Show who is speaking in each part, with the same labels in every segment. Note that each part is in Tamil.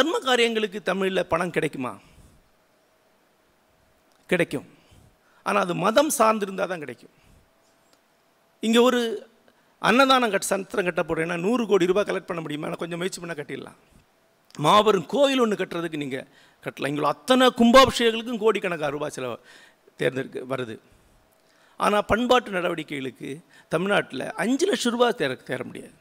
Speaker 1: தர்ம காரியங்களுக்கு தமிழில் பணம் கிடைக்குமா? கிடைக்கும். ஆனால் அது மதம் சார்ந்திருந்தால் தான் கிடைக்கும். இங்கே ஒரு அன்னதானம் கட் சத்திரம் கட்ட போகிறேன்னா நூறு கோடி ரூபாய் கலெக்ட் பண்ண முடியுமா? நான் கொஞ்சம் முயற்சி பண்ணால் கட்டிடலாம். மாபெரும் கோயில் ஒன்று கட்டுறதுக்கு நீங்கள் கட்டலாம். இங்கே அத்தனை கும்பாபிஷேகங்களுக்கும் கோடிக்கணக்காக ரூபாய் செலவு தேர்ந்தெடுக்க வருது. ஆனால் பண்பாட்டு நடவடிக்கைகளுக்கு தமிழ்நாட்டில் அஞ்சு லட்சம் ரூபாய் தேர தேர முடியாது.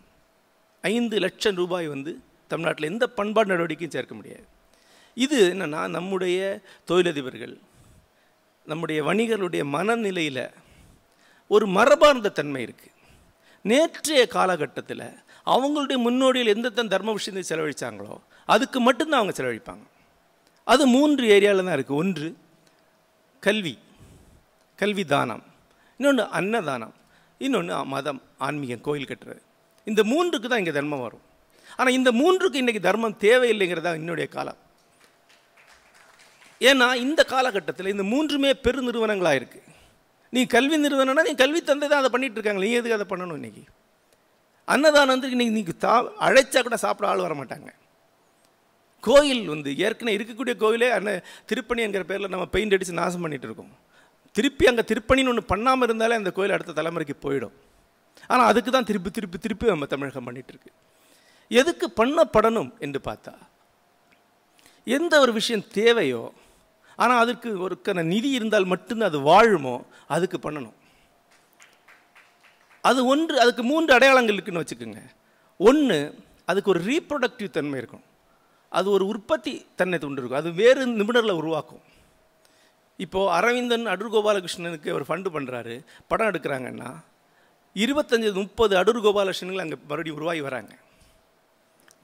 Speaker 1: ஐந்து லட்சம் ரூபாய் வந்து தமிழ்நாட்டில் எந்த பண்பாட்டு நடவடிக்கையும் சேர்க்க முடியாது. இது என்னென்னா நம்முடைய தொழிலதிபர்கள் நம்முடைய வணிகர்களுடைய மனநிலையில் ஒரு மரபார்ந்த தன்மை இருக்குது நேற்றைய காலகட்டத்தில் அவங்களுடைய முன்னோடியில் எந்த தன் தர்ம விஷயத்தை செலவழித்தாங்களோ அதுக்கு மட்டும்தான் அவங்க செலவழிப்பாங்க. அது மூன்று ஏரியாவில் தான் இருக்குது ஒன்று கல்வி கல்வி தானம். இன்னொன்று அன்னதானம். இன்னொன்று மதம் ஆன்மீகம் கோயில் கட்டுறது. இந்த மூன்றுக்கு தான் இங்கே தர்மம் வரும். ஆனால் இந்த மூன்றுக்கு இன்றைக்கி தர்மம் தேவையில்லைங்கிறதா என்னுடைய காலம். ஏன்னா இந்த காலகட்டத்தில் இந்த மூன்றுமே பெரு நிறுவனங்களாக இருக்குது நீ கல்வி நிறுவனம்னா நீ கல்வி தந்தை தான் அதை பண்ணிட்டு இருக்காங்க. நீ எதுக்கு அதை பண்ணணும் இன்னைக்கு? அன்னதானம் வந்து இன்னைக்கு நீ தா அழைச்சா கூட சாப்பிட ஆள் வர மாட்டாங்க. கோயில் வந்து ஏற்கனவே இருக்கக்கூடிய கோயிலே அன்ன திருப்பணி என்கிற பேரில் நம்ம பெயிண்ட் அடித்து நாசம் பண்ணிட்டு இருக்கோம். திருப்பி அங்கே திருப்பணின்னு ஒன்று பண்ணாமல் இருந்தாலே அந்த கோயில் அடுத்த தலைமுறைக்கு போயிடும். ஆனால் அதுக்கு தான் திருப்பி திருப்பி திருப்பி நம்ம தமிழகம் பண்ணிட்டு இருக்கு. எதுக்கு பண்ணப்படணும் என்று பார்த்தா எந்த ஒரு விஷயம் தேவையோ ஆனால் அதற்கு ஒருக்கான நிதி இருந்தால் மட்டும்தான் அது வாழுமோ அதுக்கு பண்ணணும். அது ஒன்று அதுக்கு மூன்று அடையாளங்கள் இருக்குன்னு வச்சுக்கோங்க. ஒன்று அதுக்கு ஒரு ரீப்ரொடக்டிவ் தன்மை இருக்கும். அது ஒரு உற்பத்தி தன்மை கொண்டு இருக்கும். அது வேறு நிபுணர்களை உருவாக்கும். இப்போது அரவிந்தன் அடூர் கோபாலகிருஷ்ணனுக்கு அவர் ஃபண்டு பண்ணுறாரு படம் எடுக்கிறாங்கன்னா இருபத்தஞ்சி முப்பது அடூர் கோபாலகிருஷ்ணன்கள் அங்கே மறுபடியும் உருவாகி வராங்க.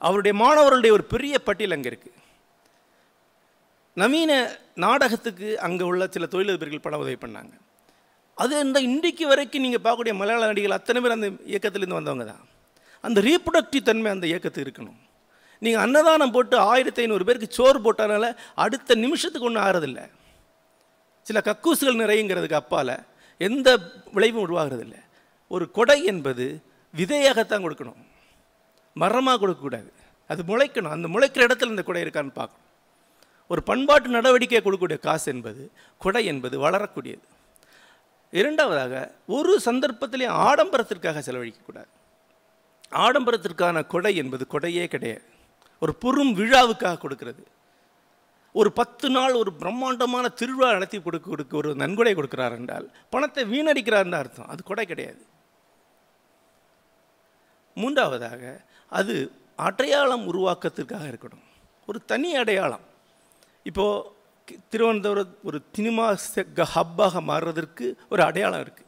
Speaker 1: அவருடைய மாணவர்களுடைய ஒரு பெரிய பட்டியல் அங்கே இருக்குது நவீன நாடகத்துக்கு அங்கே உள்ள சில தொழிலதிபர்கள் பண உதவி பண்ணாங்க. அது இந்த இன்றைக்கு வரைக்கும் நீங்கள் பார்க்கக்கூடிய மலையாள நடிகள் அத்தனை பேர் அந்த இயக்கத்திலேருந்து வந்தவங்க தான். அந்த ரீப்ரொடக்டிவ் தன்மை அந்த இயக்கத்துக்கு இருக்கணும். நீங்கள் அன்னதானம் போட்டு ஆயிரத்தி ஐநூறு பேருக்கு சோறு போட்டனால அடுத்த நிமிஷத்துக்கு ஒன்றும் ஆகிறதில்ல சில கக்கூசுகள் நிறையுங்கிறதுக்கு அப்பால் எந்த விளைவும் உருவாகிறதில்ல. ஒரு கொடை என்பது விதையாகத்தான் கொடுக்கணும். மரமாக கொடுக்கக்கூடாது. அது முளைக்கணும். அந்த முளைக்கிற இடத்துல இந்த குடை இருக்கான்னு பார்க்கணும். ஒரு பண்பாட்டு நடவடிக்கையை கொடுக்கக்கூடிய காசு என்பது கொடை என்பது வளரக்கூடியது. இரண்டாவதாக ஒரு சந்தர்ப்பத்திலையும் ஆடம்பரத்திற்காக செலவழிக்கக்கூடாது. ஆடம்பரத்திற்கான கொடை என்பது கொடையே கிடையாது. ஒரு பெரும் விழாவுக்காக கொடுக்கிறது. ஒரு பத்து நாள் ஒரு பிரம்மாண்டமான திருவிழா நடத்தி கொடுக்க கொடுக்க ஒரு நன்கொடை கொடுக்கிறார் என்றால் பணத்தை வீணடிக்கிறார்னு அர்த்தம். அது கொடை கிடையாது. மூன்றாவதாக அது அடையாளம் உருவாக்கத்திற்காக இருக்கணும் ஒரு தனி அடையாளம். இப்போது திருவனந்தபுரம் ஒரு சினிமா ஹப்பாக மாறுறதற்கு ஒரு அடையாளம் இருக்குது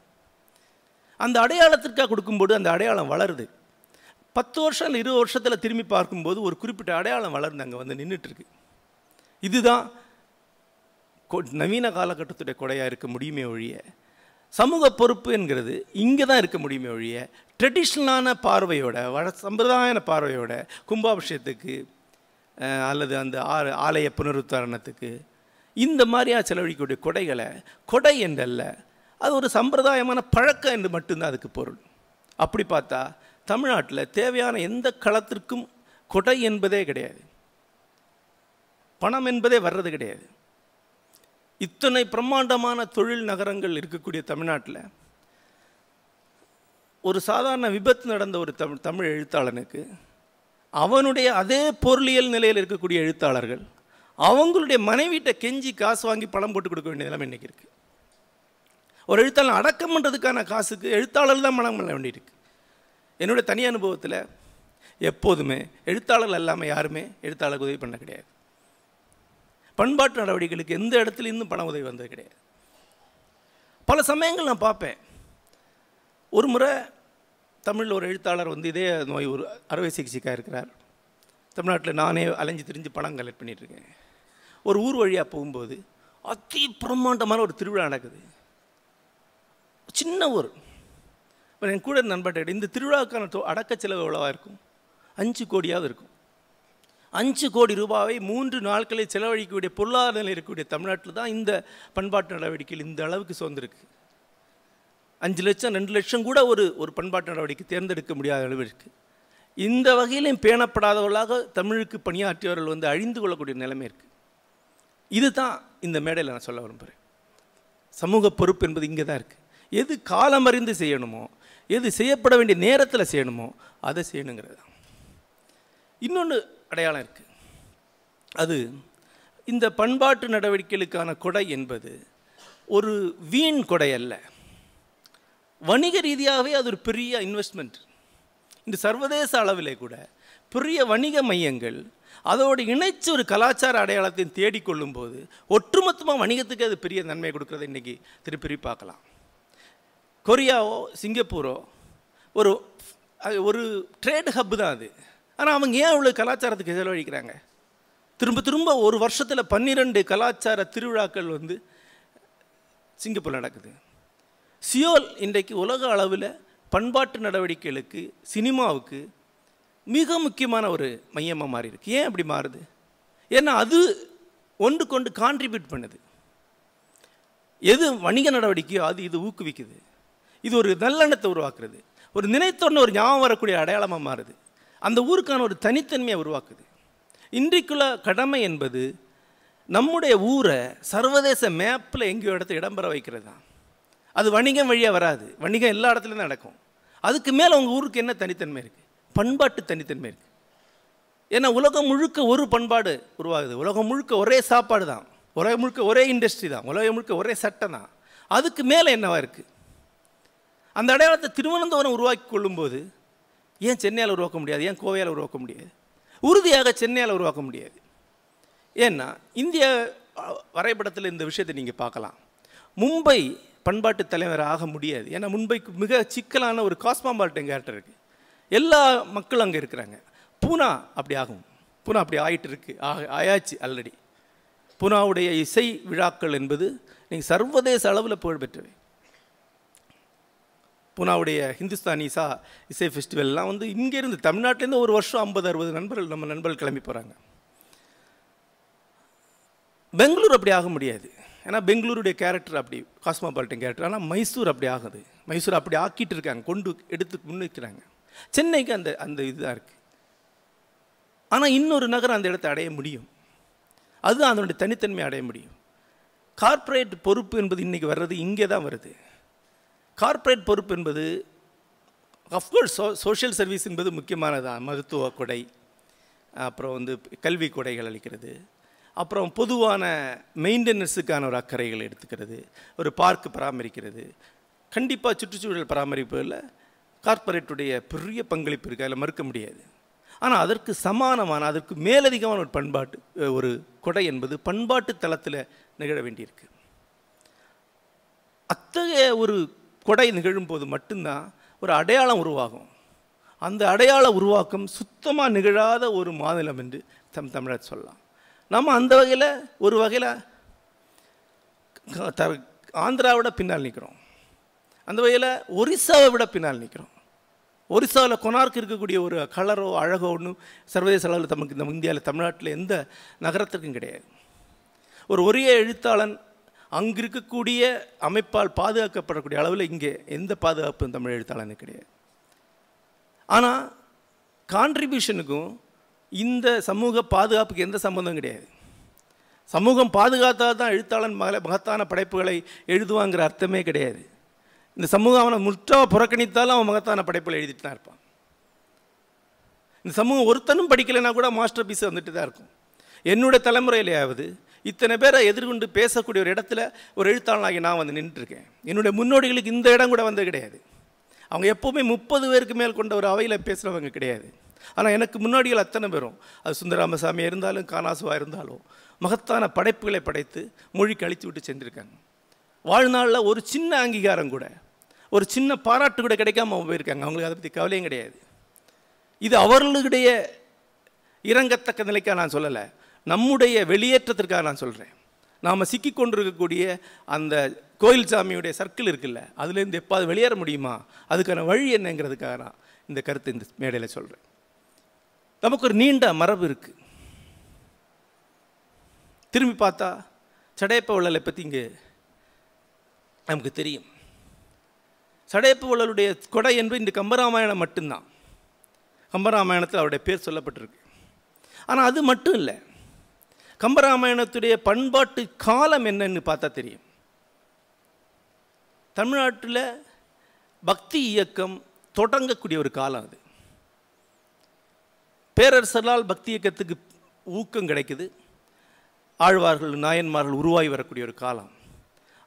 Speaker 1: அந்த அடையாளத்திற்காக கொடுக்கும்போது அந்த அடையாளம் வளருது. பத்து வருஷம் இல்லை இருபது வருஷத்தில் திரும்பி பார்க்கும்போது ஒரு குறிப்பிட்ட அடையாளம் வளர்ந்து அங்கே வந்து நின்றுட்டுருக்கு இதுதான் கொ- நவீன காலகட்டத்துடைய கொடையாக இருக்க முடியுமே ஒழிய சமூக பொறுப்பு என்கிறது இங்கே தான் இருக்க முடியுமே ஒழிய ட்ரெடிஷ்னலான பார்வையோட வழ சம்பிரதாயன பார்வையோட கும்பாபிஷேகத்துக்கு அல்லது அந்த ஆ- ஆலய புனருத்தாரணத்துக்கு இந்த மாதிரியாக செலவழிக்கக்கூடிய கொடைகளை கொடை என்றல்ல அது ஒரு சம்பிரதாயமான பழக்கம் என்று மட்டும்தான் அதுக்கு பொருள். அப்படி பார்த்தா தமிழ்நாட்டில் தேவையான எந்த களத்திற்கும் கொடை என்பதே கிடையாது. பணம் என்பதே வர்றது கிடையாது. இத்தனை பிரம்மாண்டமான தொழில் நகரங்கள் இருக்கக்கூடிய தமிழ்நாட்டில் ஒரு சாதாரண விபத்து நடந்த ஒரு தமிழ் தமிழ் எழுத்தாளனுக்கு அவனுடைய அதே பொருளியல் நிலையில் இருக்கக்கூடிய எழுத்தாளர்கள் அவங்களுடைய மனைவிட்ட கெஞ்சி காசு வாங்கி பணம் போட்டு கொடுக்க வேண்டிய நிலைமை இன்றைக்கி இருக்குது ஒரு எழுத்தாளர் அடக்கம் பண்ணுறதுக்கான காசுக்கு எழுத்தாளர் தான் பணம் பண்ண வேண்டியிருக்கு. என்னுடைய தனி அனுபவத்தில் எப்போதுமே எழுத்தாளர்கள் எல்லாமே யாருமே எழுத்தாளருக்கு உதவி பண்ண கிடையாது. பண்பாட்டு நடவடிக்கைகளுக்கு எந்த இடத்துல இன்னும் பண உதவி வந்தது கிடையாது. பல சமயங்கள் நான் பார்ப்பேன். ஒரு முறை தமிழில் ஒரு எழுத்தாளர் வந்து இதே நோய் ஒரு அறுவை சிகிச்சைக்காக இருக்கிறார். தமிழ்நாட்டில் நானே அலைஞ்சு திரிஞ்சு பணம் கலெக்ட் பண்ணிட்டு இருக்கேன் ஒரு ஊர் வழியாக போகும்போது அதி பிரம்மாண்டமான ஒரு திருவிழா நடக்குது. சின்ன ஊர். இப்போ என் கூட நண்பர்கிட்ட இந்த திருவிழாவுக்கான அடக்க செலவு எவ்வளோவா இருக்கும்? அஞ்சு கோடியாவது இருக்கும். அஞ்சு கோடி ரூபாவை மூன்று நாட்களில் செலவழிக்கக்கூடிய பொருளாதார நிலை இருக்கக்கூடிய தமிழ்நாட்டில் தான் இந்த பண்பாட்டு நடவடிக்கையில் இந்த அளவுக்கு சோர்ந்திருக்கு. அஞ்சு லட்சம் ரெண்டு லட்சம் கூட ஒரு ஒரு பண்பாட்டு நடவடிக்கை தேர்ந்தெடுக்க முடியாத அளவு இந்த வகையிலையும் பேணப்படாதவர்களாக தமிழுக்கு பணியாற்றியவர்கள் வந்து அழிந்து கொள்ளக்கூடிய நிலைமை இருக்குது இதுதான் இந்த மேடையில் நான் சொல்ல விரும்புகிறேன் சமூக பொறுப்பு என்பது இங்கே தான் இருக்குது எது காலம் அறிந்து செய்யணுமோ எது செய்யப்பட வேண்டிய நேரத்தில் செய்யணுமோ அதை செய்யணுங்கிறது தான். இன்னொன்று அடையாளம் இருக்குது அது இந்த பண்பாட்டு நடவடிக்கைகளுக்கான கொடை என்பது ஒரு வீண் கொடை அல்ல. வணிக ரீதியாகவே அது ஒரு பெரிய இன்வெஸ்ட்மெண்ட் இந்த சர்வதேச அளவிலே கூட பெரிய வணிக மையங்கள் அதோடு இணைச்சு ஒரு கலாச்சார அடையாளத்தையும் தேடிக்கொள்ளும் போது ஒட்டுமொத்தமாக வணிகத்துக்கு அது பெரிய நன்மை கொடுக்குறத இன்றைக்கி திருப்பி பார்க்கலாம். கொரியாவோ சிங்கப்பூரோ ஒரு அது ஒரு ட்ரேட் ஹப்பு தான் அது. ஆனால் அவங்க ஏன் அவ்வளோ கலாச்சாரத்துக்கு செலவழிக்கிறாங்க? திரும்ப திரும்ப ஒரு வருஷத்தில் பன்னிரெண்டு கலாச்சார திருவிழாக்கள் வந்து சிங்கப்பூர் நடக்குது. சியோல் இன்றைக்கு உலக அளவில் பண்பாட்டு நடவடிக்கைகளுக்கு சினிமாவுக்கு மிக முக்கியமான ஒரு மையமாக மாறி இருக்கு ஏன் அப்படி மாறுது? ஏன்னா அது ஒன்று கொண்டு கான்ட்ரிபியூட் பண்ணுது. எது வணிக நடவடிக்கையோ அது இது ஊக்குவிக்குது. இது ஒரு நல்லெண்ணத்தை உருவாக்குறது. ஒரு நினைத்தோன்னு ஒரு ஞாபகம் வரக்கூடிய அடையாளமாக மாறுது. அந்த ஊருக்கான ஒரு தனித்தன்மையை உருவாக்குது. இன்றைக்குள்ள கடமை என்பது நம்முடைய ஊரை சர்வதேச மேப்பில் எங்கேயோ இடத்த இடம்பெற வைக்கிறது தான் அது வணிகம் வழியாக வராது. வணிகம் எல்லா இடத்துலையும் நடக்கும். அதுக்கு மேலே உங்கள் ஊருக்கு என்ன தனித்தன்மை இருக்குது பண்பாட்டு தனித்தன்மை இருக்குது ஏன்னா உலகம் முழுக்க ஒரு பண்பாடு உருவாகுது. உலகம் முழுக்க ஒரே சாப்பாடு தான். உலகம் முழுக்க ஒரே இண்டஸ்ட்ரி தான். உலகம் முழுக்க ஒரே சட்டம் தான். அதுக்கு மேலே என்னவா இருக்குது அந்த அடையாளத்தை திருவனந்தபுரம் உருவாக்கி கொள்ளும்போது ஏன் சென்னையால் உருவாக்க முடியாது? ஏன் கோவையால் உருவாக்க முடியாது? உறுதியாக சென்னையால் உருவாக்க முடியாது. ஏன்னா இந்திய வரைபடத்தில் இந்த விஷயத்தை நீங்கள் பார்க்கலாம். மும்பை பண்பாட்டு தலைவர் ஆக முடியாது. ஏன்னா மும்பைக்கு மிக சிக்கலான ஒரு காஸ்மாபால்டன் கேரக்டர் இருக்குது எல்லா மக்களும் அங்கே இருக்கிறாங்க. பூனா அப்படி ஆகும். பூனா அப்படி ஆகிட்டு இருக்கு ஆக ஆயாச்சு ஆல்ரெடி பூனாவுடைய இசை விழாக்கள் என்பது நீங்கள் சர்வதேச அளவில் புகழ்பெற்றவை பூனாவுடைய ஹிந்துஸ்தானி இசா இசை ஃபெஸ்டிவல்லாம் வந்து இங்கேருந்து தமிழ்நாட்டிலேருந்து ஒரு வருஷம் ஐம்பது அறுபது நண்பர்கள் நம்ம நண்பர்கள் கிளம்பி போகிறாங்க பெங்களூர் அப்படி ஆக முடியாது. ஏன்னா பெங்களூருடைய கேரக்டர் அப்படி காஸ்மோபாலிட்டன் கேரக்டர் ஆனால் மைசூர் அப்படி ஆகுது. மைசூர் அப்படி ஆக்கிட்டு இருக்காங்க கொண்டு எடுத்து முன்னிக்கிறாங்க சென்னைக்கு அந்த அந்த இதுதான் இருக்குது ஆனால் இன்னொரு நகரம் அந்த இடத்தை அடைய முடியும். அதுதான் அதனுடைய தனித்தன்மை அடைய முடியும். கார்ப்பரேட் பொறுப்பு என்பது இன்றைக்கி வர்றது இங்கே தான் வருது. கார்ப்பரேட் பொறுப்பு என்பது அஃப்கோர்ஸ் சோ சோஷியல் சர்வீஸ் என்பது முக்கியமானதான் மருத்துவ கொடை அப்புறம் வந்து கல்வி கொடைகள் அளிக்கிறது. அப்புறம் பொதுவான மெயின்டெனன்ஸுக்கான ஒரு அக்கறைகள் எடுத்துக்கிறது ஒரு பார்க் பராமரிக்கிறது கண்டிப்பாக சுற்றுச்சூழல் பராமரிப்பில் கார்ப்பரேட்டுடைய பெரிய பங்களிப்பு இருக்குது அதில் மறுக்க முடியாது. ஆனால் அதற்கு சமானமான அதற்கு மேலதிகமான ஒரு பண்பாட்டு ஒரு கொடை என்பது பண்பாட்டு தளத்தில் நிகழ வேண்டியிருக்கு. அத்தகைய ஒரு கொடை நிகழும்போது மட்டும்தான் ஒரு அடையாளம் உருவாகும். அந்த அடையாள உருவாக்கம் சுத்தமாக நிகழாத ஒரு மாநிலம் என்று தம் தமிழர் சொல்லலாம். நம்ம அந்த வகையில் ஒரு வகையில் த ஆந்திராவோட பின்னால் நிற்கிறோம் அந்த வகையில் ஒரிசாவை விட பின்னால் நிற்கிறோம் ஒரிசாவில் கொனார்க்கு இருக்கக்கூடிய ஒரு கலரோ அழகோ ஒன்றும் சர்வதேச அளவில் நமக்கு இந்த இந்தியாவில் தமிழ்நாட்டில் எந்த நகரத்துக்கும் கிடையாது. ஒரு ஒரே எழுத்தாளன் அங்கு இருக்கக்கூடிய அமைப்பால் பாதுகாக்கப்படக்கூடிய அளவில் இங்கே எந்த பாதுகாப்பும் தமிழ் எழுத்தாளனுக்கு கிடையாது. ஆனால் கான்ட்ரிபியூஷனுக்கும் இந்த சமூக பாதுகாப்புக்கு எந்த சம்மந்தம் கிடையாது. சமூகம் பாதுகாத்தால் தான் எழுத்தாளன் மகள மகத்தான படைப்புகளை எழுதுவாங்கிற அர்த்தமே கிடையாது. இந்த சமூகம் அவனை முற்றாக புறக்கணித்தாலும் அவன் மகத்தான படைப்புகளை எழுதிட்டு தான் இருப்பான். இந்த சமூகம் ஒருத்தனும் படிக்கலைன்னா கூட மாஸ்டர் பீஸ் வந்துட்டு தான் இருக்கும். என்னுடைய தலைமுறையிலேயாவது இத்தனை பேரை எதிர்கொண்டு பேசக்கூடிய ஒரு இடத்துல ஒரு எழுத்தாளனாகி நான் வந்து நின்றுருக்கேன். என்னுடைய முன்னோடிகளுக்கு இந்த இடம் கூட வந்தது கிடையாது. அவங்க எப்போவுமே முப்பது பேருக்கு மேல் கொண்ட ஒரு அவையில் பேசுகிறவங்க கிடையாது. ஆனால் எனக்கு முன்னாடியில் அத்தனை பேரும் அது சுந்தரராமசாமி இருந்தாலும் கானாசுவா இருந்தாலும் மகத்தான படைப்புகளை படைத்து மொழிக்கு அழித்து விட்டு சென்றிருக்காங்க. வாழ்நாளில் ஒரு சின்ன அங்கீகாரம் கூட ஒரு சின்ன பாராட்டு கூட கிடைக்காம போயிருக்காங்க. அவங்களுக்கு அதை பற்றி கவலையும் கிடையாது. இது அவர்களுடைய இறங்கத்தக்க நிலைக்காக நான் சொல்லலை நம்முடைய வெளியேற்றத்திற்காக நான் சொல்கிறேன் நாம் சிக்கி கொண்டிருக்கக்கூடிய அந்த கோயில் சாமியுடைய சர்க்கிள் இருக்குல்ல அதுலேருந்து எப்பாவது வெளியேற முடியுமா? அதுக்கான வழி என்னங்கிறதுக்காக நான் இந்த கருத்தை இந்த மேடையில் சொல்கிறேன் நமக்கு ஒரு நீண்ட மரபு இருக்குது திரும்பி பார்த்தா சடையப்ப வள்ளலை பற்றி இங்கே நமக்கு தெரியும். சடையப்ப வள்ளலுடைய கொடை என்பது இந்த கம்பராமாயணம் மட்டும்தான். கம்பராமாயணத்தில் அவருடைய பேர் சொல்லப்பட்டிருக்கு. ஆனால் அது மட்டும் இல்லை. கம்பராமாயணத்துடைய பண்பாட்டு காலம் என்னன்னு பார்த்தா தெரியும். தமிழ்நாட்டில் பக்தி இயக்கம் தொடங்கக்கூடிய ஒரு காலம் அது. பேரரசர்களால் பக்தி இயக்கத்துக்கு ஊக்கம் கிடைக்குது. ஆழ்வார்கள் நாயன்மார்கள் உருவாகி வரக்கூடிய ஒரு காலம்.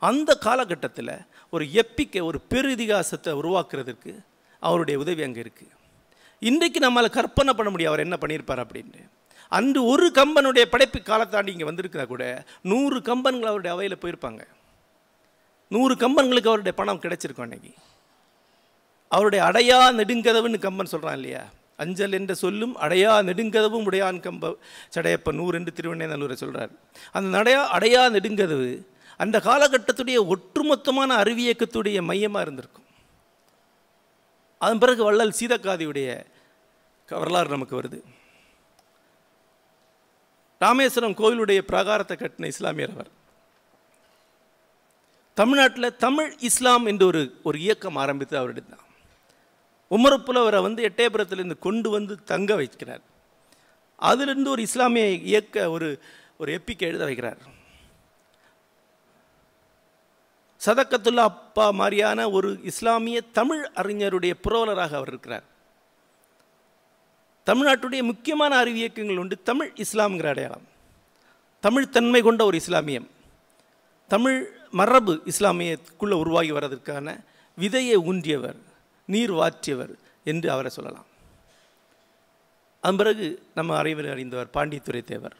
Speaker 1: அந்த காலகட்டத்தில் ஒரு எப்பிக்கை ஒரு பெருதிகாசத்தை உருவாக்குறதுக்கு அவருடைய உதவி அங்கே இருக்குது இன்றைக்கு நம்மளால் கற்பனை பண்ண முடியும் அவர் என்ன பண்ணியிருப்பார் அப்படின்ட்டு. அன்று ஒரு கம்பனுடைய படைப்பு காலத்தாண்டி இங்கே வந்திருக்கிறா கூட நூறு கம்பன்கள் அவருடைய அவையில் போயிருப்பாங்க. நூறு கம்பன்களுக்கு அவருடைய பணம் கிடைச்சிருக்கும் அன்னைக்கு. அவருடைய அடையா நெடுங்கதவுன்னு கம்பன் சொல்கிறான் இல்லையா? அஞ்சல் என்ற சொல்லும் அடையா நெடுங்கதவும் உடையான் கம்ப சடையப்ப நூறு என்று திருவண்ணேநல்லூரை சொல்கிறார் அந்த நடையா அடையா நெடுங்கதவு அந்த காலகட்டத்துடைய ஒட்டுமொத்தமான அறிவியக்கத்துடைய மையமாக இருந்திருக்கும். அதன் பிறகு வள்ளல் சீதக்காதியுடைய வரலாறு நமக்கு வருது. ராமேஸ்வரம் கோவிலுடைய பிரகாரத்தை கட்டின இஸ்லாமியர் அவர். தமிழ்நாட்டில் தமிழ் இஸ்லாம் என்று ஒரு ஒரு இயக்கம் ஆரம்பித்து அவர் எடுத்தான் உமரப்புலவரை வந்து எட்டயபுரத்திலிருந்து கொண்டு வந்து தங்க வைக்கிறார். அதிலிருந்து ஒரு இஸ்லாமிய இயக்க ஒரு ஒரு எப்பிக்கை எழுத வைக்கிறார். சதக்கத்துல்லா அப்பா மாதிரியான ஒரு இஸ்லாமிய தமிழ் அறிஞருடைய புரவலராக அவர் இருக்கிறார். தமிழ்நாட்டுடைய முக்கியமான அறிவியக்கங்கள் உண்டு தமிழ் இஸ்லாம்ங்கிற அடையாளம். தமிழ் தன்மை கொண்ட ஒரு இஸ்லாமியம். தமிழ் மரபு இஸ்லாமியத்துக்குள்ளே உருவாகி வர்றதற்கான விதையை ஊன்றியவர். நீர் வாற்றியவர் என்று அவரை சொல்லலாம். அதன் பிறகு நம்ம அறிவர் அறிந்தவர் பாண்டித்துரை தேவர்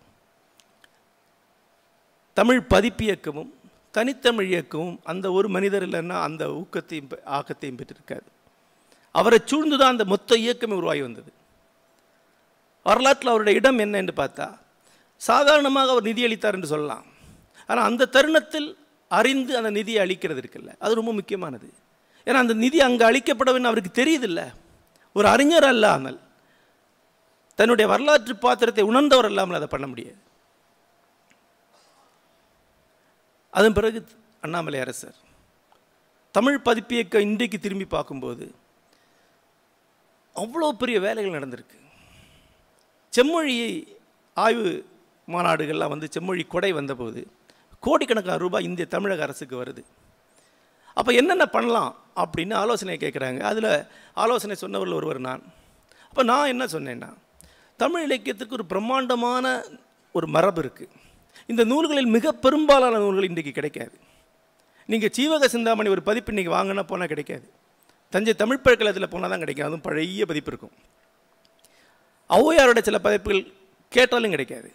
Speaker 1: தமிழ் பதிப்பியக்கமும் தனித்தமிழ் இயக்கமும் அந்த ஒரு மனிதர் இல்லைன்னா அந்த ஊக்கத்தையும் பெ- ஆக்கத்தையும் பெற்றிருக்காது அவரை சூழ்ந்து தான் அந்த மொத்த இயக்கமே உருவாகி வந்தது. வரலாற்றில் அவருடைய இடம் என்ன என்று பார்த்தா சாதாரணமாக அவர் நிதியளித்தார் என்று சொல்லலாம். ஆனால் அந்த தருணத்தில் அறிந்து அந்த நிதியை அளிக்கிறது இருக்குல்ல அது ரொம்ப முக்கியமானது. ஏன்னா அந்த நிதி அங்கே அளிக்கப்படவில்லை அவருக்கு தெரியுதில்ல. ஒரு அறிஞர் அல்லாமல் தன்னுடைய வரலாற்று பாத்திரத்தை உணர்ந்தவர் இல்லாமல் அதை பண்ண முடியாது. அதன் பிறகு அண்ணாமலை அரசர் தமிழ் பதிப்பியக்க இன்றைக்கு திரும்பி பார்க்கும்போது அவ்வளோ பெரிய வேலைகள் நடந்திருக்கு. செம்மொழியை ஆய்வு மாநாடுகள்லாம் வந்து செம்மொழி கொடை வந்தபோது கோடிக்கணக்கான ரூபாய் இந்திய தமிழக அரசுக்கு வருது. அப்போ என்னென்ன பண்ணலாம் அப்படின்னு ஆலோசனை கேட்குறாங்க அதில் ஆலோசனை சொன்னவர்கள் ஒருவர் நான். அப்போ நான் என்ன சொன்னேன்னா தமிழ் இலக்கியத்துக்கு ஒரு பிரம்மாண்டமான ஒரு மரபு இருக்குது இந்த நூல்களில் மிக பெரும்பாலான நூல்கள் இன்றைக்கு கிடைக்காது. நீங்கள் சீவக சிந்தாமணி ஒரு பதிப்பு இன்றைக்கி வாங்கினா போனால் கிடைக்காது. தஞ்சை தமிழ் பழக்கலத்தில் போனால் தான் கிடைக்கும். அதுவும் பழைய பதிப்பு இருக்கும். ஔவையாரோட சில பதிப்புகள் கேட்டாலும் கிடைக்காது.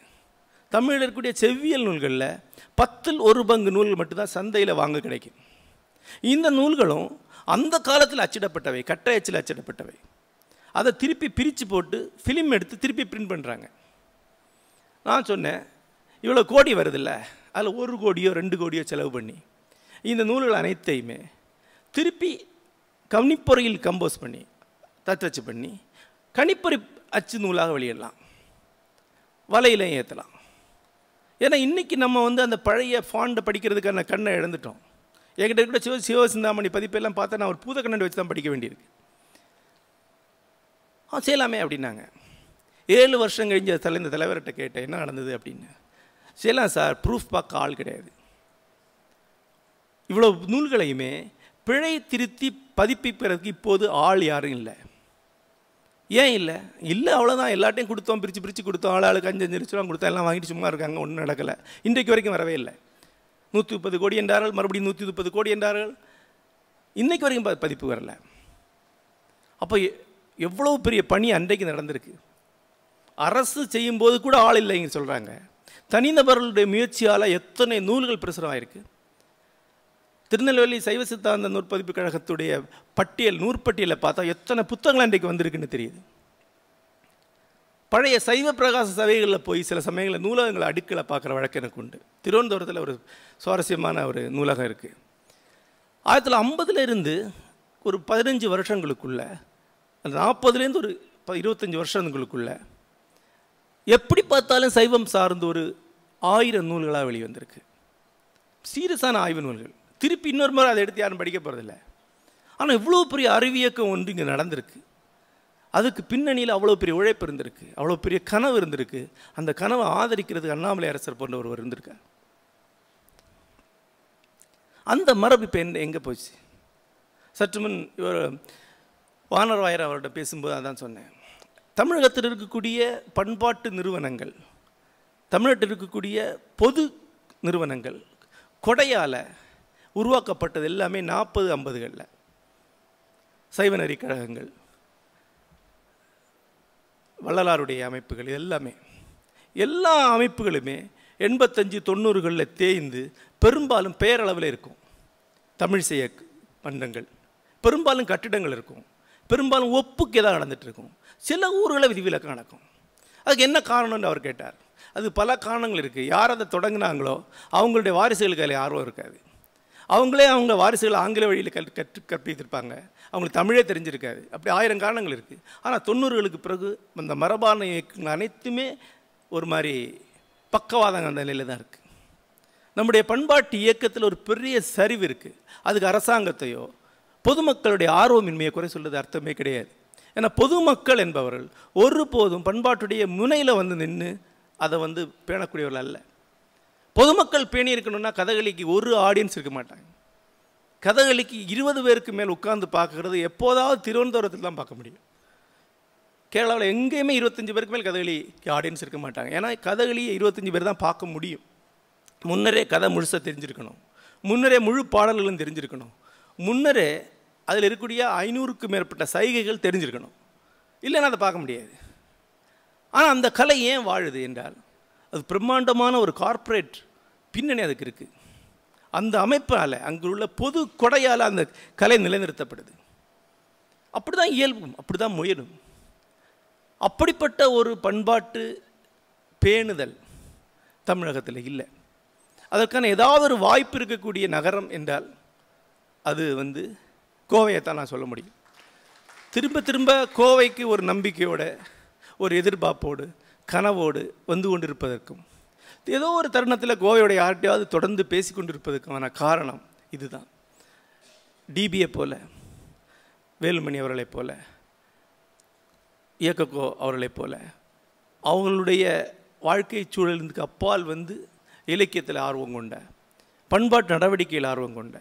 Speaker 1: தமிழில் இருக்கக்கூடிய செவ்வியல் நூல்களில் பத்தில் ஒரு பங்கு நூல்கள் மட்டும்தான் சந்தையில் வாங்க கிடைக்கும். இந்த நூல்களும் அந்த காலத்தில் அச்சிடப்பட்டவை கட்டை அச்சில் அச்சிடப்பட்டவை. அதை திருப்பி பிரித்து போட்டு ஃபிலிம் எடுத்து திருப்பி பிரிண்ட் பண்ணுறாங்க நான் சொன்னேன் இவ்வளோ கோடி வருதில்ல அதில் ஒரு கோடியோ ரெண்டு கோடியோ செலவு பண்ணி. இந்த நூல்கள் அனைத்தையுமே திருப்பி கணிப்பொறையில் கம்போஸ் பண்ணி தத்தச்சு பண்ணி கணிப்பொறி அச்சு நூலாக வெளியிடலாம். வலையிலையும் ஏற்றலாம் ஏன்னா இன்றைக்கி நம்ம வந்து அந்த பழைய ஃபாண்டை படிக்கிறதுக்கான கண்ணை இழந்துட்டோம். என்கிட்ட கூட சிவ சிவசிந்தாமணி பதிப்பெல்லாம் பார்த்தா நான் ஒரு பூதக்கண்ணன் வச்சு தான் படிக்க வேண்டியிருக்கு. ஆ செய்யலாமே அப்படின்னாங்க. ஏழு வருஷம் கழிஞ்ச தலை இந்த தலைவர்கிட்ட கேட்டேன் என்ன நடந்தது அப்படின்னு. செய்யலாம் சார் ப்ரூஃப் பார்க்க ஆள் கிடையாது. இவ்வளோ நூல்களையுமே பிழை திருத்தி பதிப்பிப்பதற்கு இப்போது ஆள் யாரும் இல்லை. ஏன் இல்லை? இல்லை அவ்வளோதான் எல்லாட்டையும் கொடுத்தோம் பிரித்து பிரித்து கொடுத்தோம். ஆள் ஆளுக்கு அஞ்சு அஞ்சு லட்சம் கொடுத்தோம் எல்லாம் வாங்கிட்டு சும்மா இருக்காங்க ஒன்றும் நடக்கலை. இன்றைக்கு வரைக்கும் வரவே இல்லை. நூற்றி முப்பது கோடி என்றார்கள் மறுபடியும் நூற்றி முப்பது கோடி என்றார்கள். இன்றைக்கு வரைக்கும் ப- பதிப்பு வரல. அப்போ எவ்வளோ பெரிய பணி அன்றைக்கு நடந்திருக்கு? அரசு செய்யும்போது கூட ஆள் இல்லைங்க சொல்கிறாங்க தனிநபர்களுடைய முயற்சியால் எத்தனை நூல்கள் பிரசுரமாயிருக்கு? திருநெல்வேலி சைவ சித்தாந்த நூற்பதிப்பு கழகத்துடைய பட்டியல் நூற்பட்டியலை பார்த்தா எத்தனை புத்தகங்கள் அன்றைக்கு வந்திருக்குன்னு தெரியுது. பழைய சைவ பிரகாச சபைகளில் போய் சில சமயங்களில் நூலகங்களை அடுக்கலை பார்க்குற வழக்கு எனக்கு உண்டு. திருவனந்தபுரத்தில் ஒரு சுவாரஸ்யமான ஒரு நூலகம் இருக்குது ஆயிரத்தி தொள்ளாயிரத்தி இருந்து ஒரு பதினஞ்சு வருஷங்களுக்குள்ள அந்த நாற்பதுலேருந்து ஒரு ப- இருபத்தஞ்சு வருஷங்களுக்குள்ள எப்படி பார்த்தாலும் சைவம் சார்ந்த ஒரு ஆயிரம் நூல்களாக வெளிவந்திருக்கு. சீரியஸான ஆய்வு நூல்கள். திருப்பி இன்னொரு முறை அதை எடுத்து யாரும் படிக்க போகிறதில்ல ஆனால் இவ்வளோ பெரிய அறிவியக்கம் ஒன்று இங்கே நடந்திருக்கு. அதுக்கு பின்னணியில் அவ்வளோ பெரிய உழைப்பு இருந்திருக்கு. அவ்வளோ பெரிய கனவு இருந்திருக்கு. அந்த கனவை ஆதரிக்கிறதுக்கு அண்ணாமலை அரசர் போன்ற ஒருவர் இருந்திருக்கார். அந்த மரபு இப்போ என்ன எங்கே போச்சு? சற்று முன் இவர் வானர்வாயர் அவர்கிட்ட பேசும்போது அதான் சொன்னேன். தமிழகத்தில் இருக்கக்கூடிய பண்பாட்டு நிறுவனங்கள் தமிழ்நாட்டில் இருக்கக்கூடிய பொது நிறுவனங்கள் கொடையால் உருவாக்கப்பட்டது எல்லாமே நாற்பது ஐம்பதுகளில். சைவநெறி கழகங்கள் வள்ளலாருடைய அமைப்புகள் எல்லாமே. எல்லா அமைப்புகளுமே எண்பத்தஞ்சு தொண்ணூறுகளில் தேய்ந்து பெரும்பாலும் பெயரளவில் இருக்கும். தமிழ் செய்ய மன்றங்கள். பெரும்பாலும் கட்டிடங்கள் இருக்கும். பெரும்பாலும் ஒப்புக்கு எதாவது நடந்துகிட்ருக்கும் இருக்கும் சில ஊர்களில் விதிவிலக்கு நடக்கும் அதுக்கு என்ன காரணம்னு அவர் கேட்டார். அது பல காரணங்கள் இருக்குது யார் அதை தொடங்கினாங்களோ அவங்களுடைய வாரிசுகளுக்கு அதில் ஆர்வம் இருக்காது. அவங்களே அவங்க வாரிசுகள் ஆங்கில வழியில் கல் கற்று கற்பித்திருப்பாங்க. அவங்களுக்கு தமிழே தெரிஞ்சிருக்காது. அப்படி ஆயிரம் காரணங்கள் இருக்குது ஆனால் தொண்ணூறுகளுக்கு பிறகு அந்த மரபான இயக்கங்கள் அனைத்துமே ஒரு மாதிரி பக்கவாதங்கள் அந்த நிலையில் தான் இருக்குது நம்முடைய பண்பாட்டு இயக்கத்தில் ஒரு பெரிய சரிவு இருக்குது அதுக்கு அரசாங்கத்தையோ பொதுமக்களுடைய ஆர்வமின்மையை குறை சொல்வது அர்த்தமே கிடையாது. ஏன்னா பொதுமக்கள் என்பவர்கள் ஒருபோதும் பண்பாட்டுடைய முனையில் வந்து நின்று அதை வந்து பேணக்கூடியவர்கள் அல்ல. பொதுமக்கள் பேணி இருக்கணும்னா கதகளிக்கு ஒரு ஆடியன்ஸ் இருக்க மாட்டாங்க. கதகளிக்கு இருபது பேருக்கு மேல் உட்கார்ந்து பார்க்கறது எப்போதாவது திருவனந்தபுரத்தில் தான் பார்க்க முடியும். கேரளாவில் எங்கேயுமே இருபத்தஞ்சி பேருக்கு மேல் கதகளிக்கு ஆடியன்ஸ் இருக்க மாட்டாங்க. ஏன்னா கதகளியை இருபத்தஞ்சி பேர் தான் பார்க்க முடியும். முன்னரே கதை முழுசாக தெரிஞ்சிருக்கணும். முன்னரே முழு பாடல்களும் தெரிஞ்சிருக்கணும். முன்னரே அதில் இருக்கக்கூடிய ஐநூறுக்கும் மேற்பட்ட சைகைகள் தெரிஞ்சிருக்கணும். இல்லைன்னா அதை பார்க்க முடியாது. ஆனால் அந்த கலை ஏன் வாழுது என்றால் அது பிரம்மாண்டமான ஒரு கார்ப்பரேட் பின்னணி அதுக்கு இருக்குது அந்த அமைப்பால் அங்கு உள்ள பொது கொடையால் அந்த கலை நிலைநிறுத்தப்படுது. அப்படி தான் இயல்பும் அப்படி தான் முயலும். அப்படிப்பட்ட ஒரு பண்பாட்டு பேணுதல் தமிழகத்தில் இல்லை. அதற்கான ஏதாவது ஒரு வாய்ப்பு இருக்கக்கூடிய நகரம் என்றால் அது வந்து கோவையை தான் நான் சொல்ல முடியும். திரும்ப திரும்ப கோவைக்கு ஒரு நம்பிக்கையோட ஒரு எதிர்பார்ப்போடு கனவோடு வந்து கொண்டிருப்பதற்கும் ஏதோ ஒரு தருணத்தில் கோவையோட யார்கிட்டையாவது தொடர்ந்து பேசி கொண்டிருப்பதற்கான காரணம் இதுதான். டிபியை போல வேலுமணி அவர்களைப் போல இயக்கக்கோ அவர்களைப் போல அவங்களுடைய வாழ்க்கை சூழலுக்கு அப்பால் வந்து இலக்கியத்தில் ஆர்வம் கொண்ட பண்பாட்டு நடவடிக்கையில் ஆர்வம் கொண்ட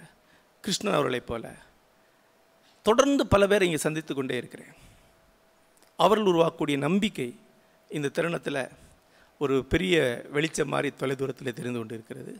Speaker 1: கிருஷ்ணன் அவர்களைப் போல தொடர்ந்து பல பேரை இங்கே சந்தித்து கொண்டே இருக்கிறேன். அவர்கள் உருவாக்கக்கூடிய நம்பிக்கை இந்த தருணத்தில் ஒரு பெரிய வெளிச்சம் மாதிரி தொலைதூரத்தில் தெரிந்து கொண்டு இருக்கிறது